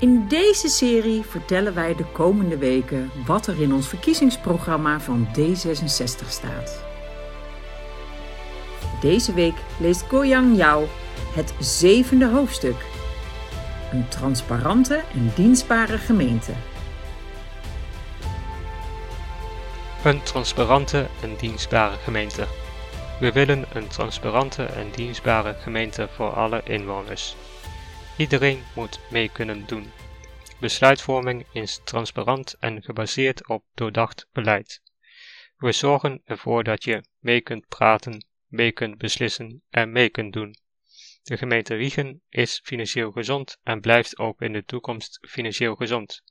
In deze serie vertellen wij de komende weken wat er in ons verkiezingsprogramma van D66 staat. Deze week leest Goyang Yao het zevende hoofdstuk. Een transparante en dienstbare gemeente. Een transparante en dienstbare gemeente. We willen een transparante en dienstbare gemeente voor alle inwoners. Iedereen moet mee kunnen doen. Besluitvorming is transparant en gebaseerd op doordacht beleid. We zorgen ervoor dat je mee kunt praten, mee kunt beslissen en mee kunt doen. De gemeente Wiegen is financieel gezond en blijft ook in de toekomst financieel gezond.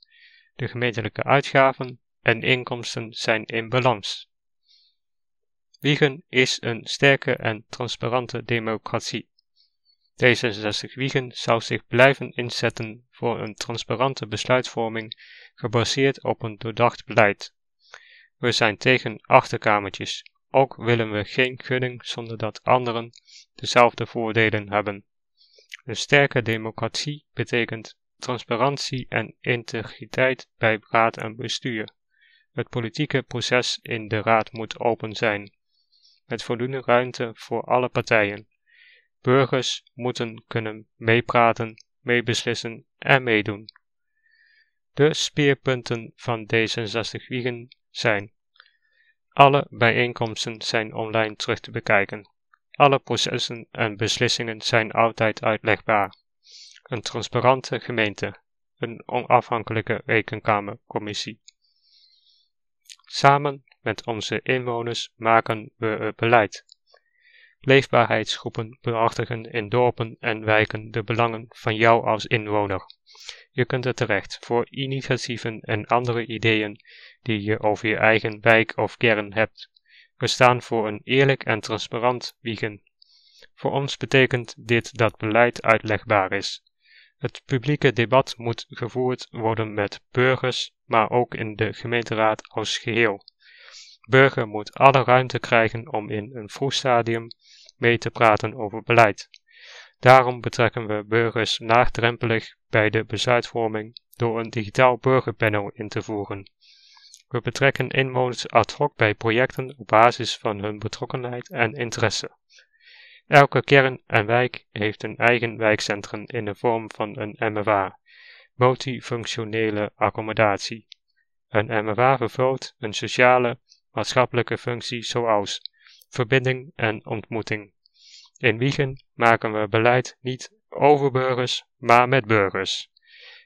De gemeentelijke uitgaven en inkomsten zijn in balans. Wiegen is een sterke en transparante democratie. D66 Wiegen zou zich blijven inzetten voor een transparante besluitvorming gebaseerd op een doordacht beleid. We zijn tegen achterkamertjes. Ook willen we geen gunning zonder dat anderen dezelfde voordelen hebben. Een sterke democratie betekent transparantie en integriteit bij raad en bestuur. Het politieke proces in de raad moet open zijn, met voldoende ruimte voor alle partijen. Burgers moeten kunnen meepraten, meebeslissen en meedoen. De speerpunten van D66 Wiegen zijn alle bijeenkomsten zijn online terug te bekijken. Alle processen en beslissingen zijn altijd uitlegbaar. Een transparante gemeente. Een onafhankelijke rekenkamercommissie. Samen met onze inwoners maken we beleid. Leefbaarheidsgroepen behartigen in dorpen en wijken de belangen van jou als inwoner. Je kunt er terecht voor initiatieven en andere ideeën die je over je eigen wijk of kern hebt. We staan voor een eerlijk en transparant wiegen. Voor ons betekent dit dat beleid uitlegbaar is. Het publieke debat moet gevoerd worden met burgers, maar ook in de gemeenteraad als geheel. Burger moet alle ruimte krijgen om in een vroeg stadium mee te praten over beleid. Daarom betrekken we burgers laagdrempelig bij de besluitvorming door een digitaal burgerpanel in te voeren. We betrekken inwoners ad hoc bij projecten op basis van hun betrokkenheid en interesse. Elke kern en wijk heeft een eigen wijkcentrum in de vorm van een MFA, multifunctionele accommodatie. Een MFA vervult een sociale, maatschappelijke functie zoals verbinding en ontmoeting. In Wiegen maken we beleid niet over burgers, maar met burgers.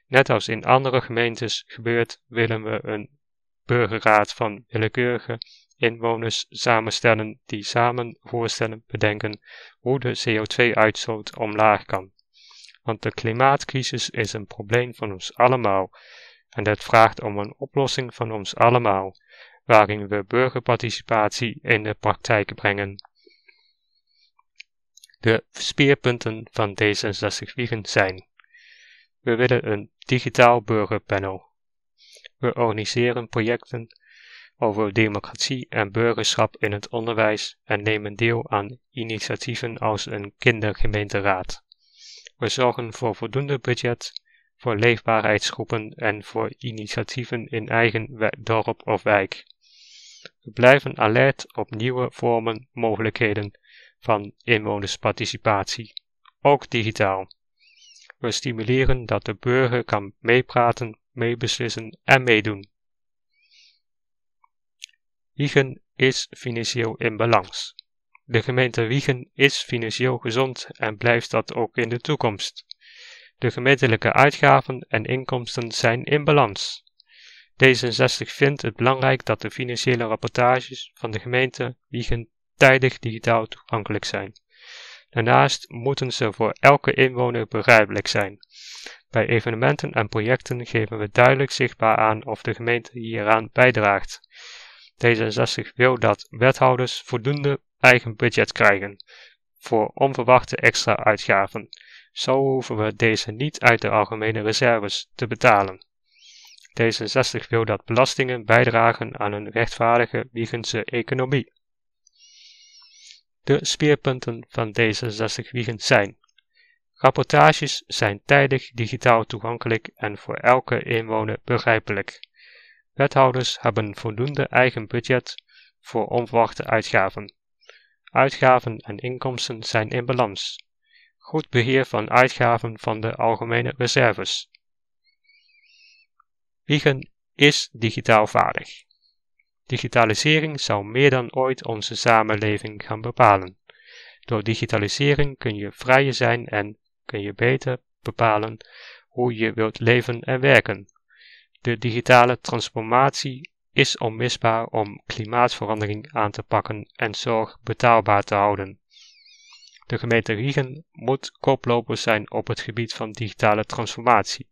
Net als in andere gemeentes gebeurt, willen we een burgerraad van willekeurige inwoners samenstellen die samen voorstellen bedenken hoe de CO2-uitstoot omlaag kan. Want de klimaatcrisis is een probleem van ons allemaal en dat vraagt om een oplossing van ons allemaal, waarin we burgerparticipatie in de praktijk brengen. De speerpunten van D66 Wiegen zijn We willen een digitaal burgerpanel. We organiseren projecten over democratie en burgerschap in het onderwijs en nemen deel aan initiatieven als een kindergemeenteraad. We zorgen voor voldoende budget voor leefbaarheidsgroepen en voor initiatieven in eigen dorp of wijk. We blijven alert op nieuwe vormen, mogelijkheden van inwonersparticipatie, ook digitaal. We stimuleren dat de burger kan meepraten, meebeslissen en meedoen. Wiegen is financieel in balans. De gemeente Wiegen is financieel gezond en blijft dat ook in de toekomst. De gemeentelijke uitgaven en inkomsten zijn in balans. D66 vindt het belangrijk dat de financiële rapportages van de gemeente Wiegen tijdig digitaal toegankelijk zijn. Daarnaast moeten ze voor elke inwoner begrijpelijk zijn. Bij evenementen en projecten geven we duidelijk zichtbaar aan of de gemeente hieraan bijdraagt. D66 wil dat wethouders voldoende eigen budget krijgen voor onverwachte extra uitgaven. Zo hoeven we deze niet uit de algemene reserves te betalen. D66 wil dat belastingen bijdragen aan een rechtvaardige Wiegense economie. De speerpunten van D66 Wiegen zijn Rapportages zijn tijdig digitaal toegankelijk en voor elke inwoner begrijpelijk. Wethouders hebben voldoende eigen budget voor onverwachte uitgaven. Uitgaven en inkomsten zijn in balans. Goed beheer van uitgaven van de algemene reserves. Wiegen is digitaal vaardig. Digitalisering zal meer dan ooit onze samenleving gaan bepalen. Door digitalisering kun je vrijer zijn en kun je beter bepalen hoe je wilt leven en werken. De digitale transformatie is onmisbaar om klimaatverandering aan te pakken en zorg betaalbaar te houden. De gemeente Riegen moet koploper zijn op het gebied van digitale transformatie.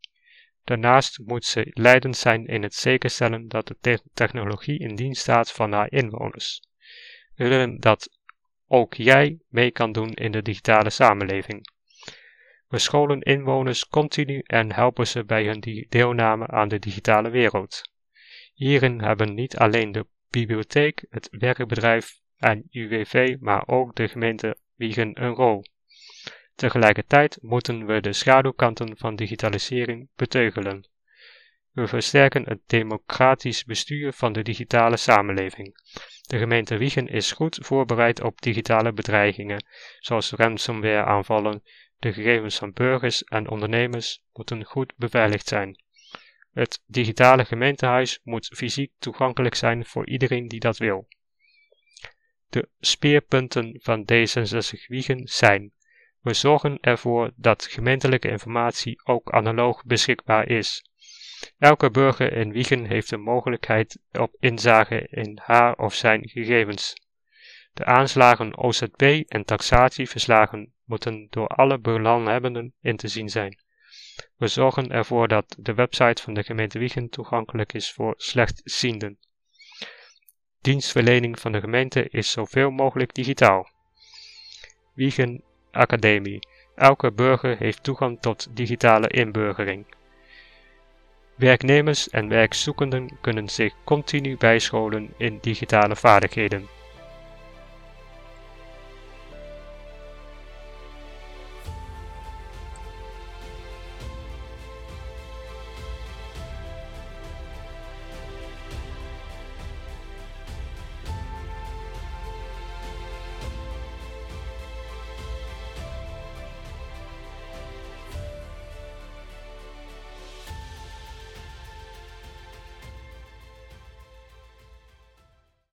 Daarnaast moet ze leidend zijn in het zekerstellen dat de technologie in dienst staat van haar inwoners. We willen dat ook jij mee kan doen in de digitale samenleving. We scholen inwoners continu en helpen ze bij hun deelname aan de digitale wereld. Hierin hebben niet alleen de bibliotheek, het werkbedrijf en UWV, maar ook de gemeente Wiegen een rol. Tegelijkertijd moeten we de schaduwkanten van digitalisering beteugelen. We versterken het democratisch bestuur van de digitale samenleving. De gemeente Wiegen is goed voorbereid op digitale bedreigingen, zoals ransomware aanvallen. De gegevens van burgers en ondernemers moeten goed beveiligd zijn. Het digitale gemeentehuis moet fysiek toegankelijk zijn voor iedereen die dat wil. De speerpunten van D66 Wiegen zijn we zorgen ervoor dat gemeentelijke informatie ook analoog beschikbaar is. Elke burger in Wiegen heeft de mogelijkheid op inzage in haar of zijn gegevens. De aanslagen OZB en taxatieverslagen moeten door alle belanghebbenden in te zien zijn. We zorgen ervoor dat de website van de gemeente Wiegen toegankelijk is voor slechtzienden. Dienstverlening van de gemeente is zoveel mogelijk digitaal. Wiegen Academie. Elke burger heeft toegang tot digitale inburgering. Werknemers en werkzoekenden kunnen zich continu bijscholen in digitale vaardigheden.